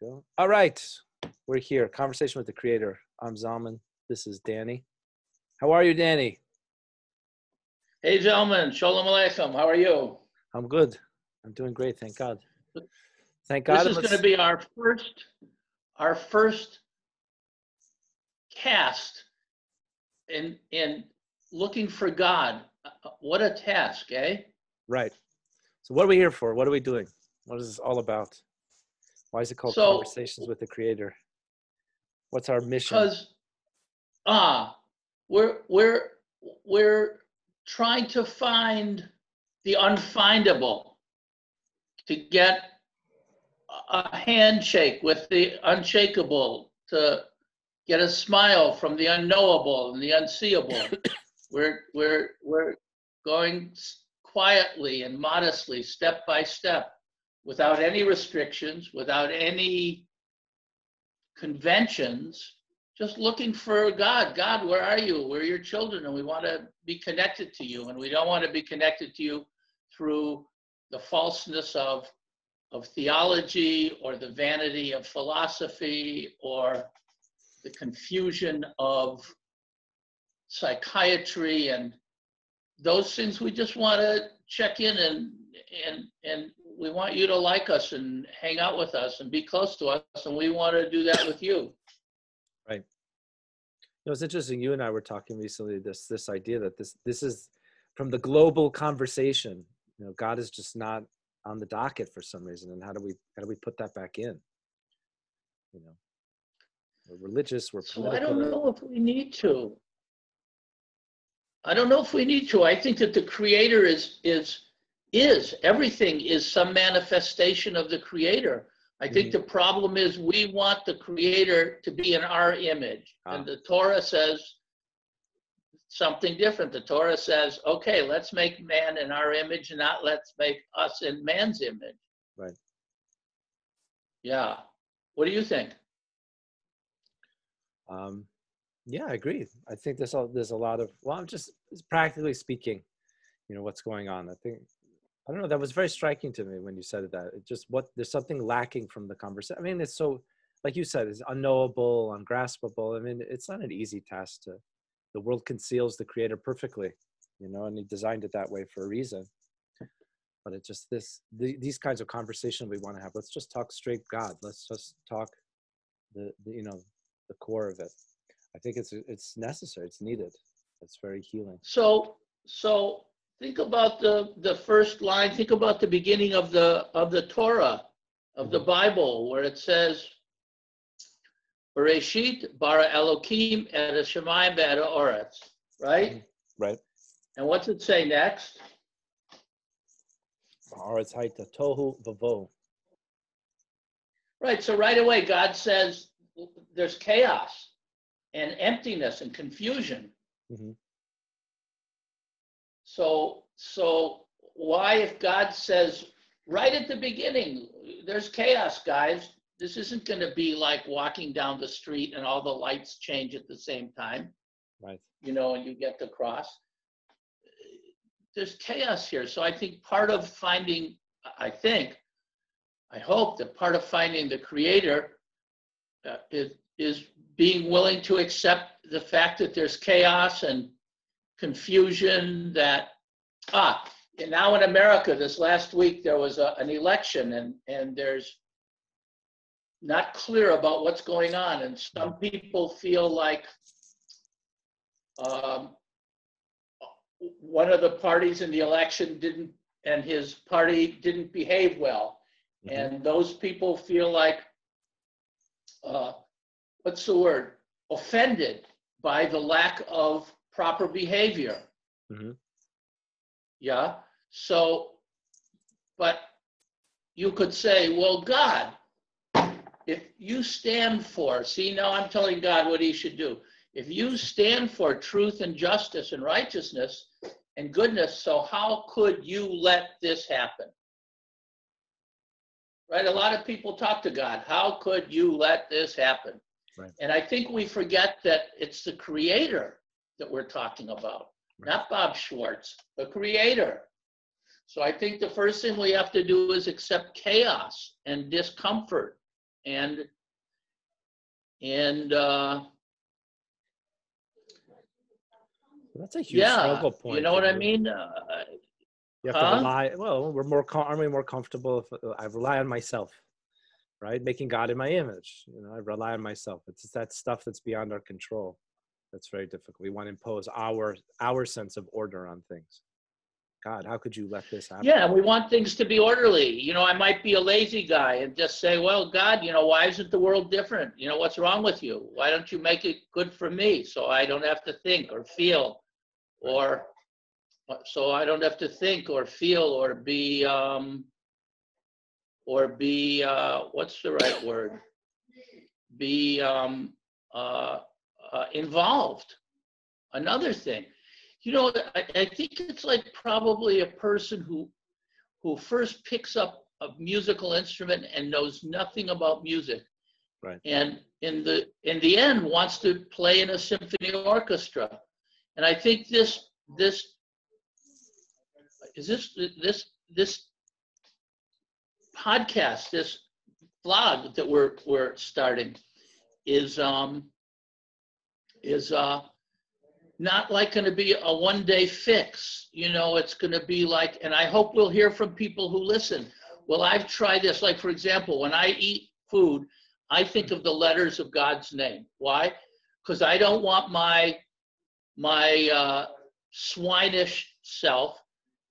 we go. All right, we're here. Conversation with the Creator. I'm Zalman. This is Danny. How are you, Danny? Hey, gentlemen. Shalom Aleichem. How are you? I'm good. I'm doing great. Thank God. Thank God. This is going to be our first, our first cast in in looking for God. Uh, What a task, eh? right. So, what are we here for? What are we doing? What is this all about? Why is it called So- Conversations with the Creator? What's our mission? Because ah, we're we're we're trying to find the unfindable, to get a a handshake with the unshakable, to get a smile from the unknowable and the unseeable. we're we're we're going quietly and modestly, step by step, without any restrictions, without any conventions, just looking for God. God, where are you? We're your children, and we want to be connected to you. And we don't want to be connected to you through the falseness of of theology or the vanity of philosophy or the confusion of psychiatry and those things we just want to check in and and and we want you to like us and hang out with us and be close to us and we want to do that with you You know, it's interesting. You and I were talking recently. This this idea that this this is from the global conversation. You know, God is just not on the docket for some reason, and how do we how do we put that back in? You know, we're religious. We're so i don't know if we need to i don't know if we need to i think that the creator is is is everything is some manifestation of the creator i think Mhm. the problem is we want the creator to be in our image Ah. and the torah says something different the torah says okay let's make man in our image not let's make us in man's image Right. yeah what do you think Um, yeah, I agree. I think there's a, there's a lot of well, I'm just practically speaking, you know, what's going on. I think I don't know. That was very striking to me when you said that. It just what there's something lacking from the conversation. I mean, it's so like you said, it's unknowable, ungraspable. I mean, it's not an easy task to. The world conceals the creator perfectly, you know, and he designed it that way for a reason. But it just this the, these kinds of conversation we want to have. Let's just talk straight God. Let's just talk the, the you know the core of it. I think it's it's necessary. It's needed. It's very healing. So, so think about the, the first line, think about the beginning of the, of the Torah, of the Bible, where it says, Bereshit bara Elohim et Shemayim ve'et ha'oretz, right? Right. And what's it say next? Haita tohu vavo. Right, so right away, God says there's chaos and emptiness and confusion. Mhm. So, so why, if God says right at the beginning, there's chaos, guys. This isn't going to be like walking down the street and all the lights change at the same time, Right. you know, and you get the cross. There's chaos here. So I think part of finding, I think, I hope that part of finding the creator uh, is, is being willing to accept the fact that there's chaos and confusion that, ah, and now in America, this last week, there was a, an election and, and there's not clear about what's going on. And some people feel like um, one of the parties in the election didn't, and his party didn't behave well. Mhm. And those people feel like, uh, what's the word? Offended by the lack of proper behavior. Mhm. Yeah. So, but you could say, well, God, if you stand for, see, now I'm telling God what he should do. If you stand for truth and justice and righteousness and goodness, so how could you let this happen? Right? A lot of people talk to God. How could you let this happen? Right. And I think we forget that it's the creator that we're talking about, Right. not Bob Schwartz, the creator. So I think the first thing we have to do is accept chaos and discomfort and and uh That's a huge yeah, struggle point. you know what I mean? Uh, You have Huh? to rely. Well, we're more. com- we more comfortable if I rely on myself, right? Making God in my image. You know, I rely on myself. It's that stuff that's beyond our control. That's very difficult. We want to impose our our sense of order on things. God, how could you let this happen? Yeah, we want things to be orderly. You know, I might be a lazy guy and just say, well, God, you know, why isn't the world different? You know, what's wrong with you? Why don't you make it good for me so I don't have to think or feel or so I don't have to think or feel or be um or be uh what's the right word? Be um uh, uh involved. Another thing you know I, I think it's like probably a person who who first picks up a musical instrument and knows nothing about music Right. and in the in the end wants to play in a symphony orchestra and i think this this is this this this podcast this vlog that we're we're starting is um is uh not like going to be a one day fix. You know, it's going to be like, and I hope we'll hear from people who listen. Well, I've tried this. Like, for example, when I eat food, I think of the letters of God's name. Why? Because I don't want my my uh, swinish self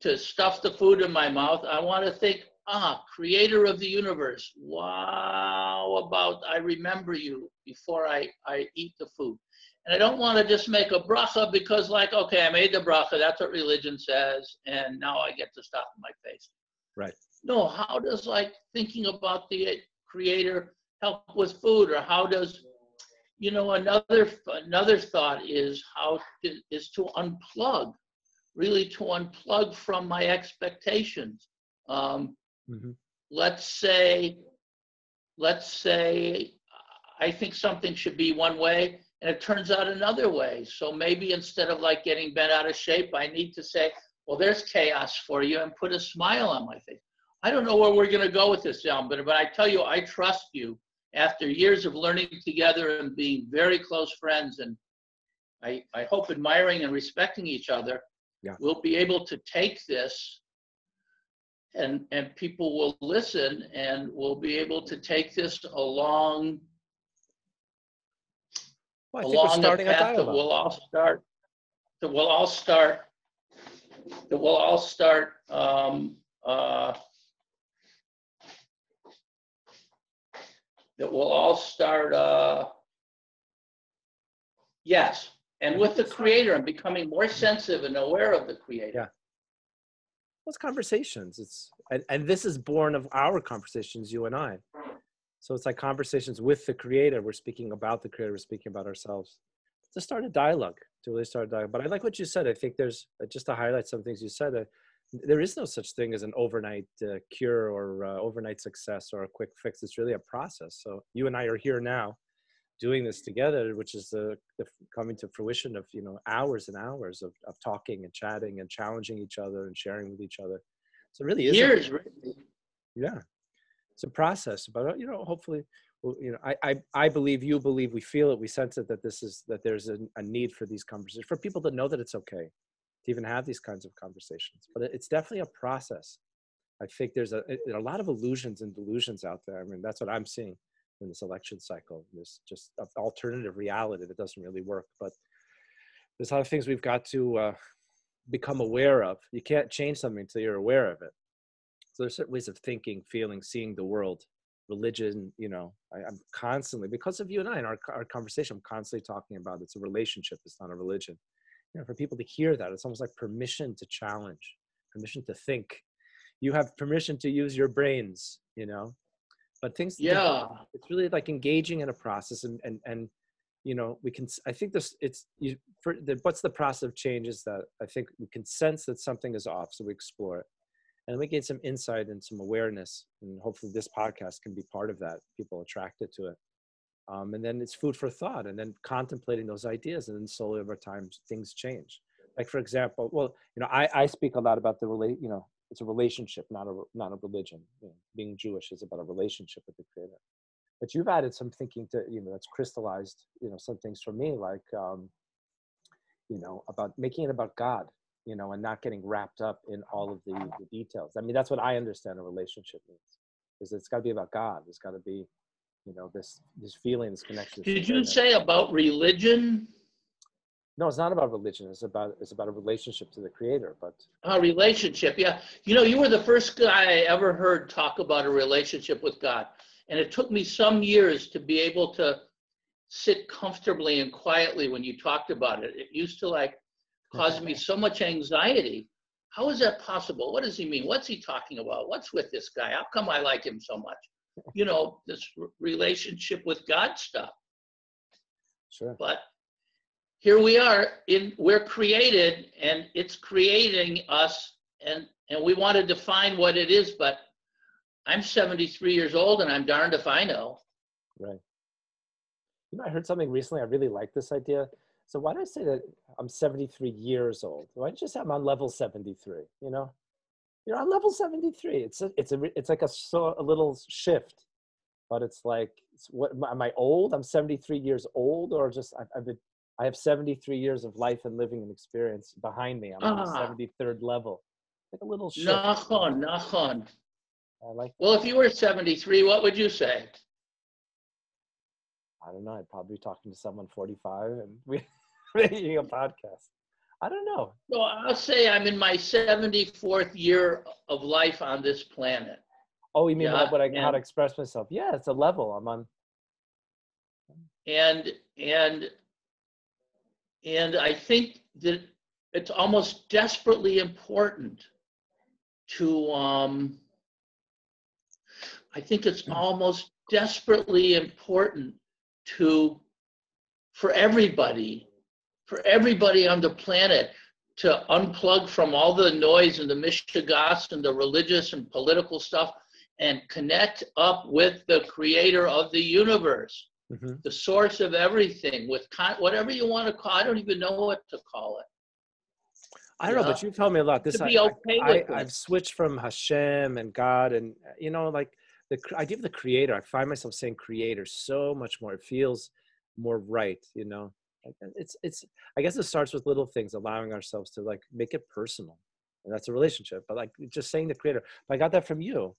to stuff the food in my mouth. I want to think, ah, creator of the universe. Wow, about I remember you before I, I eat the food. And I don't want to just make a bracha because, like, okay, I made the bracha. That's what religion says, and now I get to stop in my face. Right. No, how does like thinking about the creator help with food, or how does, you know, another another thought is how to, is to unplug, really to unplug from my expectations. Um, Mhm. let's say, let's say, I think something should be one way and it turns out another way. So maybe instead of like getting bent out of shape, I need to say, well, there's chaos for you and put a smile on my face. I don't know where we're going to go with this, John, but, but I tell you, I trust you after years of learning together and being very close friends and I, I hope admiring and respecting each other. Yeah. We'll be able to take this and, and people will listen and we'll be able to take this along Well, I think we're along the starting a path that dialogue. we'll all start, that we'll all start, that we'll all start, um, uh, that we'll all start, uh, yes, and with the creator and becoming more sensitive and aware of the creator. Yeah. It's conversations. It's and, and this is born of our conversations, you and I. So it's like conversations with the creator. We're speaking about the creator. We're speaking about ourselves. To start a dialogue, to really start a dialogue. But I like what you said. I think there's uh, just to highlight some things you said. Uh, there is no such thing as an overnight uh, cure or uh, overnight success or a quick fix. It's really a process. So you and I are here now, doing this together, which is the, the coming to fruition of you know hours and hours of, of talking and chatting and challenging each other and sharing with each other. So it really is Years, really. yeah it's a process but uh, you know hopefully well, you know I, I i believe you believe we feel it we sense it that this is that there's a, a need for these conversations for people to know that it's okay to even have these kinds of conversations but it's definitely a process. I think there's a, a lot of illusions and delusions out there. I mean that's what i'm seeing in this election cycle this just a- alternative reality that doesn't really work but there's a lot of things we've got to uh, become aware of. You can't change something until you're aware of it there's certain ways of thinking, feeling, seeing the world, religion. You know, I, I'm constantly because of you and I in our our conversation. I'm constantly talking about it's a relationship. It's not a religion. You know, for people to hear that, it's almost like permission to challenge, permission to think. You have permission to use your brains. You know, but things. Yeah, It's really like engaging in a process, and and and you know we can. i think this. It's you. For the, what's the process of change is that I think we can sense that something is off, so we explore it and we gain some insight and some awareness and hopefully this podcast can be part of that people attracted to it. Um, and then it's food for thought and then contemplating those ideas and then slowly over time things change. Like for example well you know i, I speak a lot about the relate you know it's a relationship not a not a religion. You know, being jewish is about a relationship with the creator. But you've added some thinking to you know that's crystallized you know some things for me like um, you know about making it about God you know and not getting wrapped up in all of the, the details. I mean that's what I understand a relationship means is it's got to be about God. It's got to be you know this this feeling this connection. Did you say about religion? No, it's not about religion. It's about it's about a relationship to the Creator. But a relationship, yeah. You know, you were the first guy I ever heard talk about a relationship with God, and it took me some years to be able to sit comfortably and quietly when you talked about it. It used to like cause me so much anxiety. How is that possible? What does he mean? What's he talking about? What's with this guy? How come I like him so much? You know, this relationship with God stuff. Sure. But here we are in we're created and it's creating us and and we want to define what it is but i'm 73 years old and i'm darned if i know right you know i heard something recently i really like this idea so why do i say that i'm 73 years old why don't you just say i'm on level 73 you know you're on level 73 it's a, it's a it's like a so a little shift but it's like it's what am i old i'm 73 years old or just i've, I've been I have 73 years of life and living and experience behind me. I'm on the Ah. 73rd level. Like a little shift. Nachon, nachon. I like, Well, if you were 73, what would you say? I don't know, I'd probably be talking to someone 45 and we making a podcast. I don't know. So I'll say I'm in my 74th year of life on this planet. Oh, you mean Yeah, what, what I, how to express myself? Yeah, it's a level. I'm on. And and and I think that it's almost desperately important to um I think it's almost desperately important to for everybody for everybody on the planet to unplug from all the noise and the mishigas and the religious and political stuff and connect up with the creator of the universe Mhm. the source of everything with con- whatever you want to call i don't even know what to call it I don't know, but you've helped me a lot. This to I, be okay I, with I. I've switched from Hashem and God, and you know, like the idea of the Creator. I find myself saying Creator so much more. It feels more right, you know. It's it's. I guess it starts with little things, allowing ourselves to like make it personal, and that's a relationship. But like just saying the Creator. But I got that from you.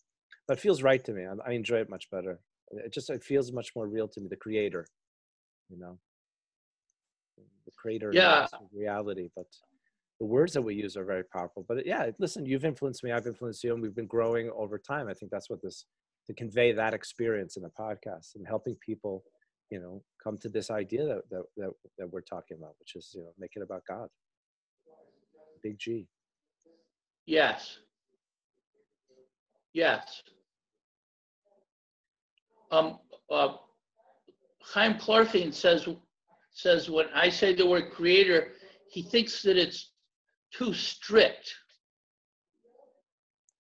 But it feels right to me. I, I enjoy it much better. It just it feels much more real to me. The Creator, you know. The Creator. Yeah. Reality, but the words that we use are very powerful. But yeah, listen, you've influenced me, I've influenced you, and we've been growing over time. I think that's what this to convey that experience in a podcast and helping people, you know, come to this idea that that that, that we're talking about, which is you know, make it about God. Big G. yes yes um uh, Chaim Chlorfine says says when I say the word creator, he thinks that it's too strict.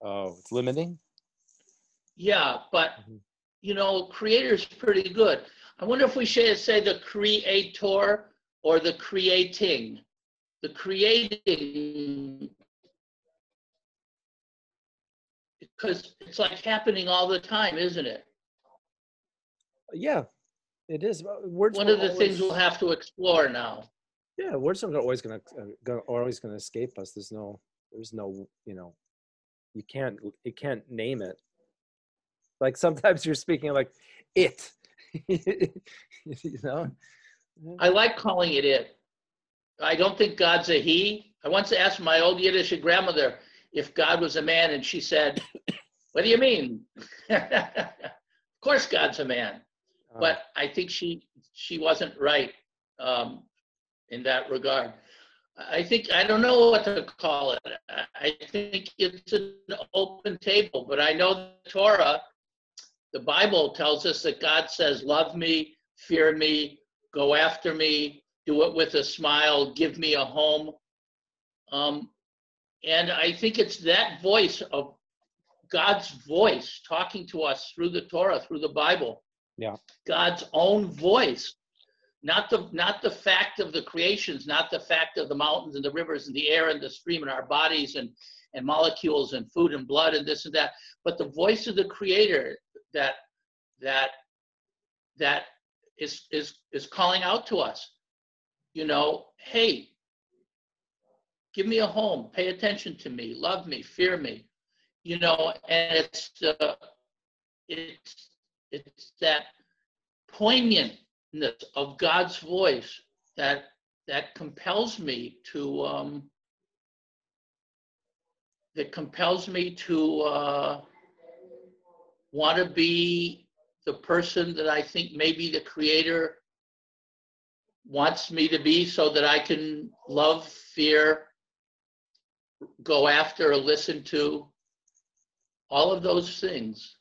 Oh, it's limiting. Yeah, but Mhm. you know, creator's pretty good. I wonder if we should say the creator or the creating. The creating because it's like happening all the time, isn't it? Yeah, it is. Words One of the things we'll have to explore now. Yeah, words are always gonna, gonna always gonna escape us. There's no, there's no, you know, you can't, you can't name it. Like sometimes you're speaking like it, you know. I like calling it it. I don't think God's a he. I once asked my old Yiddish grandmother if God was a man, and she said, What do you mean? of course, God's a man. Uh, But I think she she wasn't right um, in that regard. I think I don't know what to call it. I- I think it's an open table, but I know the Torah, the Bible tells us that God says, "Love me, fear me, go after me, do it with a smile, give me a home." Um, and I think it's that voice of God's voice talking to us through the Torah, through the Bible. Yeah. God's own voice, not the not the fact of the creations, not the fact of the mountains and the rivers and the air and the stream and our bodies and and molecules and food and blood and this and that, but the voice of the Creator that that that is is is calling out to us. You know, hey, give me a home, pay attention to me, love me, fear me. You know, and it's uh, it's it's that poignantness of God's voice that that compels me to um, that compels me to uh, want to be the person that I think maybe the Creator wants me to be, so that I can love, fear, go after, or listen to all of those things.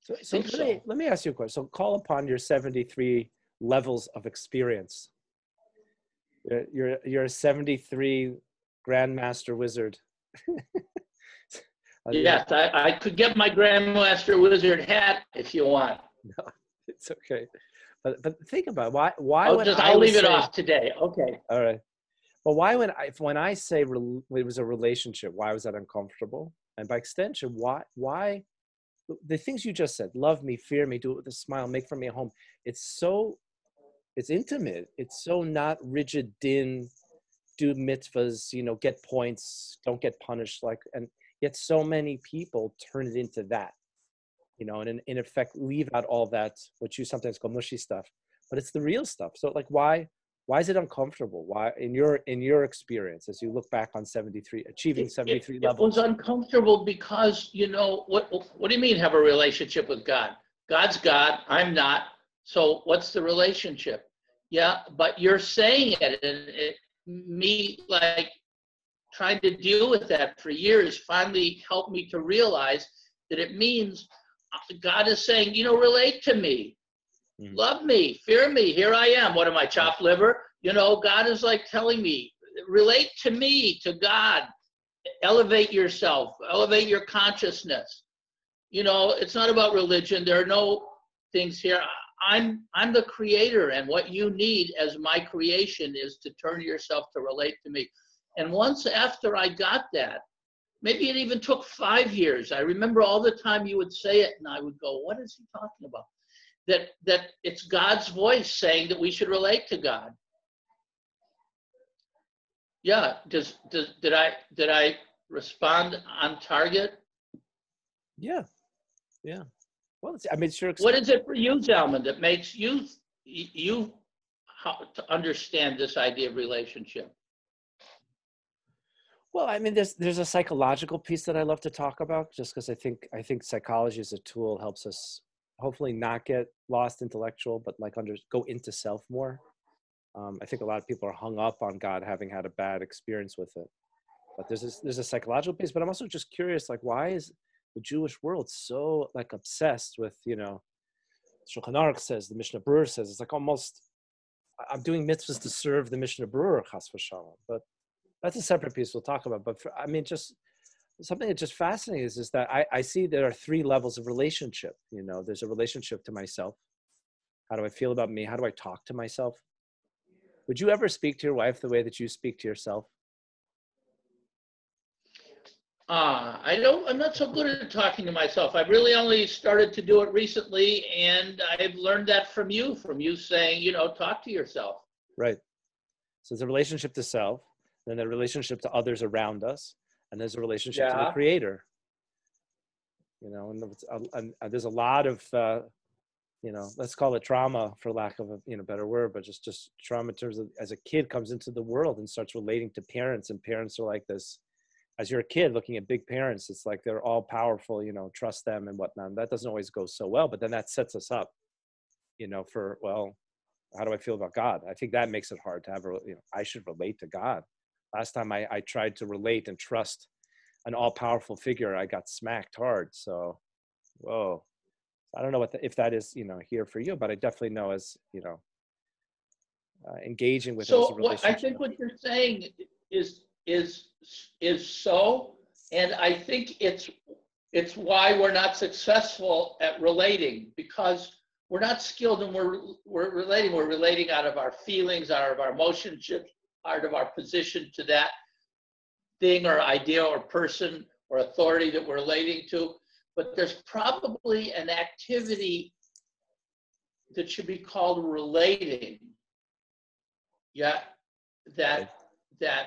So, so, let, me, let me ask you a question. So call upon your 73 levels of experience. You're, you're, you're a 73 grandmaster wizard. yes, I, I could get my grandmaster wizard hat if you want. No, it's okay. But, but think about it. why why I'll, just, I'll leave it off today. Okay. All right. Well, why when I when I say re, it was a relationship, why was that uncomfortable? And by extension, why why the things you just said, love me, fear me, do it with a smile, make for me a home. It's so, it's intimate. It's so not rigid, din, do mitzvahs, you know, get points, don't get punished. Like, and yet so many people turn it into that, you know, and in, in effect leave out all that, what you sometimes call mushy stuff, but it's the real stuff. So like, why, why is it uncomfortable? Why in your in your experience as you look back on 73 achieving 73 it, levels it was uncomfortable because you know what what do you mean have a relationship with god? God's god i'm not so what's the relationship? Yeah but you're saying it and it, me like trying to deal with that for years finally helped me to realize that it means god is saying you know relate to me Mm. Love me, fear me. Here I am. What am I, chopped liver? You know, God is like telling me, relate to me, to God. Elevate yourself, elevate your consciousness. You know, it's not about religion. There are no things here. I'm I'm the creator, and what you need as my creation is to turn yourself to relate to me. And once after I got that, maybe it even took five years. I remember all the time you would say it, and I would go, "What is he talking about?" that that it's God's voice saying that we should relate to God. Yeah, does, does did I did I respond on target? Yeah, yeah. Well, I mean, sure. What is it for you, Zalman, that makes you you how to understand this idea of relationship? Well, I mean, there's there's a psychological piece that I love to talk about, just because I think I think psychology as a tool helps us hopefully not get lost intellectual, but like under go into self more. Um, I think a lot of people are hung up on God having had a bad experience with it. But there's this, there's a psychological piece. But I'm also just curious, like, why is the Jewish world so like obsessed with you know? Shulchan Aruch says, the Mishnah Berurah says, it's like almost I'm doing mitzvahs to serve the Mishnah Berurah, chas v'shalom. But that's a separate piece we'll talk about. But for, I mean, just something that just fascinates is, is that I, I see there are three levels of relationship. You know, there's a relationship to myself. How do I feel about me? How do I talk to myself? Would you ever speak to your wife the way that you speak to yourself? Uh, I don't, I'm not so good at talking to myself. I've really only started to do it recently, and I've learned that from you, from you saying, you know, talk to yourself. Right. So it's a relationship to self, then the relationship to others around us, and there's a relationship yeah. to the creator. You know and, and, and there's a lot of uh, you know let's call it trauma for lack of a you know better word but just just trauma in terms of as a kid comes into the world and starts relating to parents and parents are like this. As you're a kid looking at big parents it's like they're all powerful you know trust them and whatnot and that doesn't always go so well but then that sets us up you know for well how do i feel about god? I think that makes it hard to have a you know i should relate to god last time I, I tried to relate and trust an all-powerful figure i got smacked hard. So whoa. I don't know what the, if that is you know here for you but i definitely know as you know uh, engaging with so what i think what you're saying is is is so and i think it's it's why we're not successful at relating because we're not skilled and we're we're relating. We're relating out of our feelings out of our emotions part of our position to that thing or idea or person or authority that we're relating to. But there's probably an activity that should be called relating. Yeah, that, that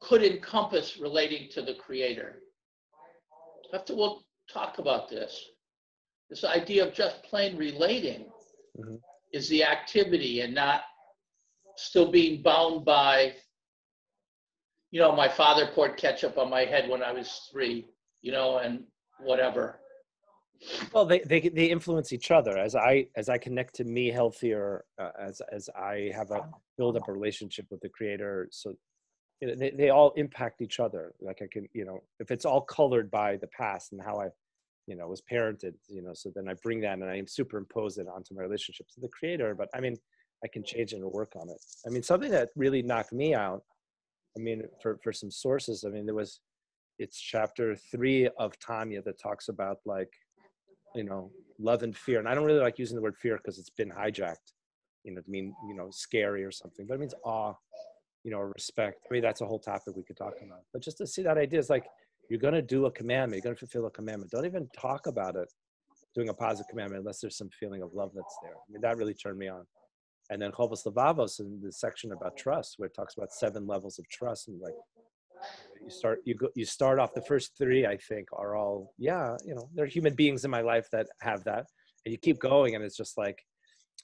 could encompass relating to the creator. Have to, we'll talk about this. This idea of just plain relating Mhm. is the activity and not still being bound by, you know, my father poured ketchup on my head when I was three, you know, and whatever. Well, they, they they influence each other. As I as I connect to me healthier, uh, as as I have a build up a relationship with the creator, so you know, they they all impact each other. Like I can, you know, if it's all colored by the past and how I, you know, was parented, you know, so then I bring that and I superimpose it onto my relationships with the creator. But I mean, I can change it and work on it. I mean, something that really knocked me out. I mean, for for some sources, I mean, there was, it's chapter three of Tanya that talks about like you know, love and fear. And I don't really like using the word fear because it's been hijacked, you know, to mean, you know, scary or something, but it means awe, you know, respect. I mean, that's a whole topic we could talk about. But just to see that idea is like, you're going to do a commandment, you're going to fulfill a commandment. Don't even talk about it, doing a positive commandment, unless there's some feeling of love that's there. I mean, that really turned me on. And then Chovos Levavos in the section about trust, where it talks about seven levels of trust and like you start you go you start off the first three i think are all yeah you know there are human beings in my life that have that. And you keep going and it's just like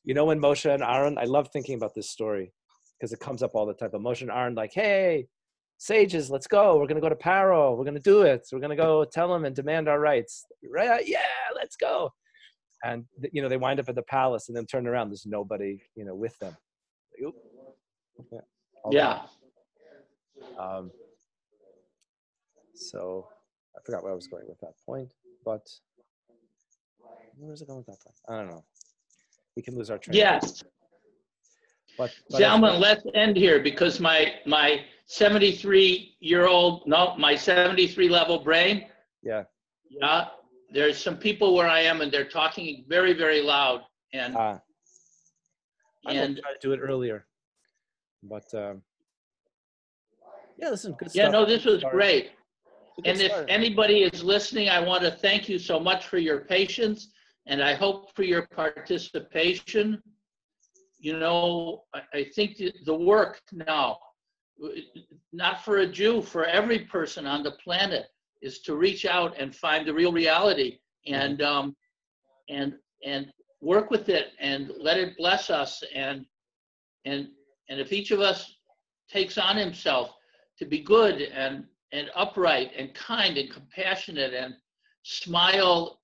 you know when moshe and aaron i love thinking about this story because it comes up all the time but moshe and aaron like hey sages let's go. We're to go to paro. We're to do it. We're to go tell him and demand our rights. Right? Yeah let's go and you know they wind up at the palace and then turn around there's nobody you know with them yeah, Yeah, um, so I forgot where I was going with that point, but where was it going with that point? I don't know. We can lose our train. yes. But, but I Gentlemen, think- let's end here because my, my 73-year-old, no, my 73 level brain, yeah. yeah, there's some people where I am and they're talking very, very loud and, Uh, I and, try to do it earlier, but um, yeah, listen, good yeah, stuff. no, this was great. It's a good And if start. anybody is listening, I want to thank you so much for your patience and I hope for your participation. You know, I, I think the- the work now, not for a Jew, for every person on the planet, is to reach out and find the real reality and, um, and, and work with it and let it bless us. And, and, and if each of us takes on himself to be good and, and upright and kind and compassionate and smile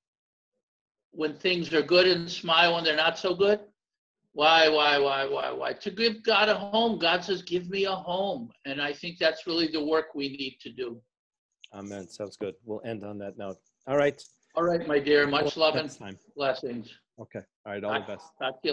when things are good and smile when they're not so good. Why, why, why, why, why? To give God a home. God says, give me a home. And I think that's really the work we need to do. Amen. Sounds good. We'll end on that note. All right. All right, my dear, much love and blessings. Okay. All right. All the best. Talk to you